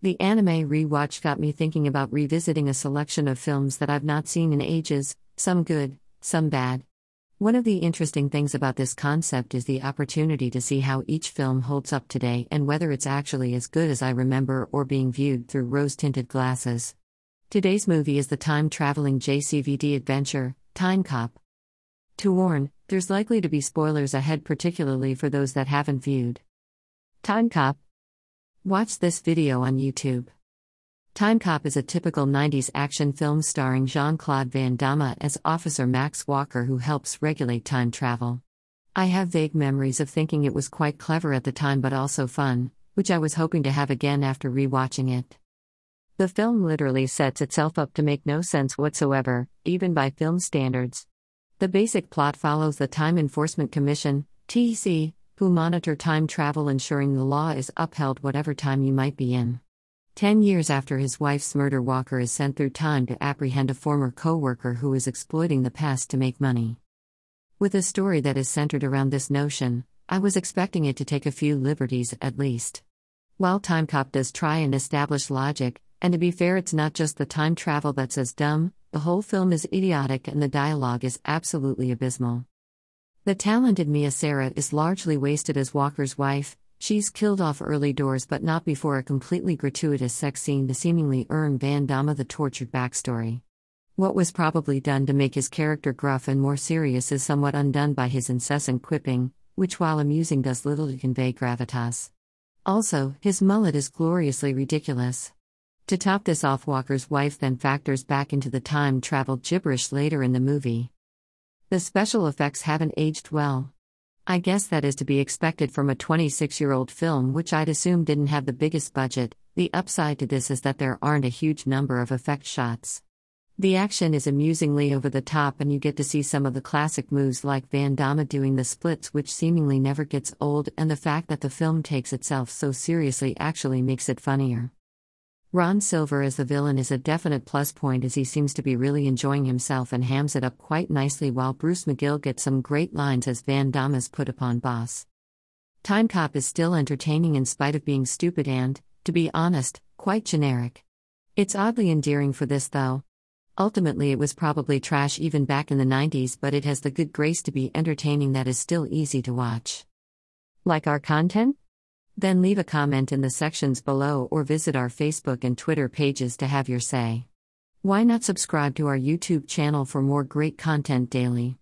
The anime rewatch got me thinking about revisiting a selection of films that I've not seen in ages, some good, some bad. One of the interesting things about this concept is the opportunity to see how each film holds up today and whether it's actually as good as I remember or being viewed through rose tinted glasses. Today's movie is the time traveling JCVD adventure, Timecop. To warn, there's likely to be spoilers ahead, particularly for those that haven't viewed. Timecop. Watch this video on YouTube. Timecop is a typical 90s action film starring Jean Claude Van Damme as Officer Max Walker who helps regulate time travel. I have vague memories of thinking it was quite clever at the time but also fun, which I was hoping to have again after rewatching it. The film literally sets itself up to make no sense whatsoever, even by film standards. The basic plot follows the Time Enforcement Commission, TEC, who monitor time travel ensuring the law is upheld whatever time you might be in. Ten years after his wife's murder, Walker is sent through time to apprehend a former co worker who is exploiting the past to make money. With a story that is centered around this notion, I was expecting it to take a few liberties at least. While Timecop does try and establish logic, and to be fair, it's not just the time travel that's as dumb, the whole film is idiotic and the dialogue is absolutely abysmal. The talented Mia Sara is largely wasted as Walker's wife, she's killed off early doors but not before a completely gratuitous sex scene to seemingly earn Van Damme the tortured backstory. What was probably done to make his character gruff and more serious is somewhat undone by his incessant quipping, which while amusing does little to convey gravitas. Also, his mullet is gloriously ridiculous. To top this off, Walker's wife then factors back into the time travel gibberish later in the movie. The special effects haven't aged well. I guess that is to be expected from a 26 year old film, which I'd assume didn't have the biggest budget. The upside to this is that there aren't a huge number of effect shots. The action is amusingly over the top, and you get to see some of the classic moves like Van Damme doing the splits, which seemingly never gets old, and the fact that the film takes itself so seriously actually makes it funnier. Ron Silver as the villain is a definite plus point as he seems to be really enjoying himself and hams it up quite nicely while Bruce McGill gets some great lines as Van Damme's put upon boss. Timecop is still entertaining in spite of being stupid and, to be honest, quite generic. It's oddly endearing for this though. Ultimately, it was probably trash even back in the 90s, but it has the good grace to be entertaining that is still easy to watch. Like our content? Then leave a comment in the sections below or visit our Facebook and Twitter pages to have your say. Why not subscribe to our YouTube channel for more great content daily?